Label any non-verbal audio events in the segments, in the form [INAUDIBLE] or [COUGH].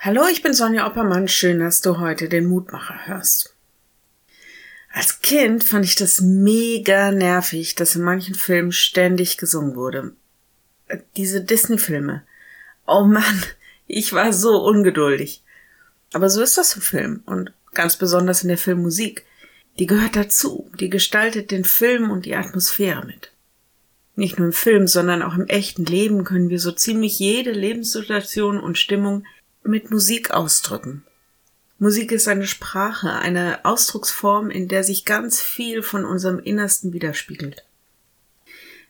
Hallo, ich bin Sonja Oppermann. Schön, dass du heute den Mutmacher hörst. Als Kind fand ich das mega nervig, dass in manchen Filmen ständig gesungen wurde. Äh, diese Disney-Filme. Oh Mann, [LAUGHS] ich war so ungeduldig. Aber so ist das im Film und ganz besonders in der Filmmusik. Die gehört dazu, die gestaltet den Film und die Atmosphäre mit. Nicht nur im Film, sondern auch im echten Leben können wir so ziemlich jede Lebenssituation und Stimmung mit Musik ausdrücken. Musik ist eine Sprache, eine Ausdrucksform, in der sich ganz viel von unserem Innersten widerspiegelt.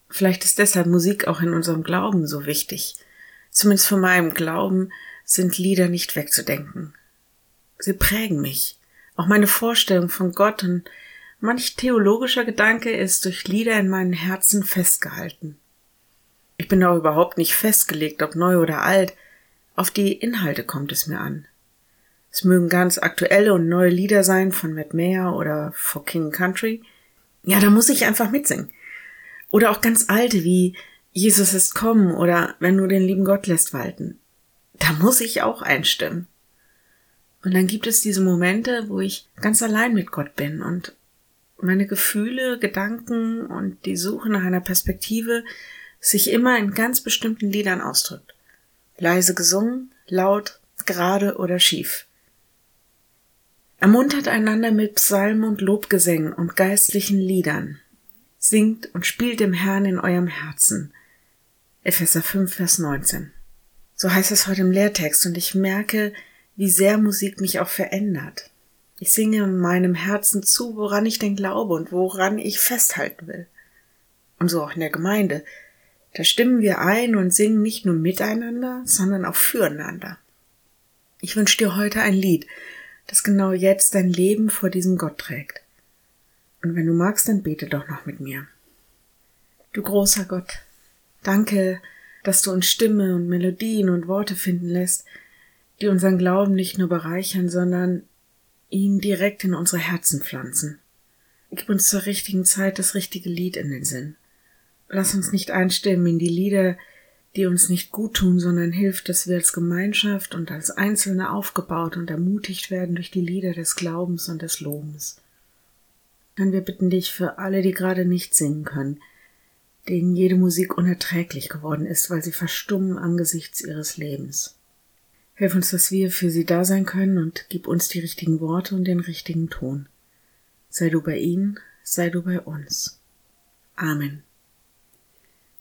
Vielleicht ist deshalb Musik auch in unserem Glauben so wichtig. Zumindest von meinem Glauben sind Lieder nicht wegzudenken. Sie prägen mich. Auch meine Vorstellung von Gott und manch theologischer Gedanke ist durch Lieder in meinem Herzen festgehalten. Ich bin auch überhaupt nicht festgelegt, ob neu oder alt, auf die Inhalte kommt es mir an. Es mögen ganz aktuelle und neue Lieder sein von Matt Mayer oder For King Country. Ja, da muss ich einfach mitsingen. Oder auch ganz alte wie Jesus ist kommen oder Wenn du den lieben Gott lässt walten. Da muss ich auch einstimmen. Und dann gibt es diese Momente, wo ich ganz allein mit Gott bin und meine Gefühle, Gedanken und die Suche nach einer Perspektive sich immer in ganz bestimmten Liedern ausdrückt leise gesungen, laut, gerade oder schief. Ermuntert einander mit Psalmen und Lobgesängen und geistlichen Liedern. Singt und spielt dem Herrn in eurem Herzen. Epheser 5, Vers 19. So heißt es heute im Lehrtext und ich merke, wie sehr Musik mich auch verändert. Ich singe meinem Herzen zu, woran ich denn glaube und woran ich festhalten will. Und so auch in der Gemeinde. Da stimmen wir ein und singen nicht nur miteinander, sondern auch füreinander. Ich wünsche dir heute ein Lied, das genau jetzt dein Leben vor diesem Gott trägt. Und wenn du magst, dann bete doch noch mit mir. Du großer Gott, danke, dass du uns Stimme und Melodien und Worte finden lässt, die unseren Glauben nicht nur bereichern, sondern ihn direkt in unsere Herzen pflanzen. Gib uns zur richtigen Zeit das richtige Lied in den Sinn. Lass uns nicht einstimmen in die Lieder, die uns nicht gut tun, sondern hilft, dass wir als Gemeinschaft und als Einzelne aufgebaut und ermutigt werden durch die Lieder des Glaubens und des Lobens. Und wir bitten dich für alle, die gerade nicht singen können, denen jede Musik unerträglich geworden ist, weil sie verstummen angesichts ihres Lebens. Hilf uns, dass wir für sie da sein können und gib uns die richtigen Worte und den richtigen Ton. Sei du bei ihnen, sei du bei uns. Amen.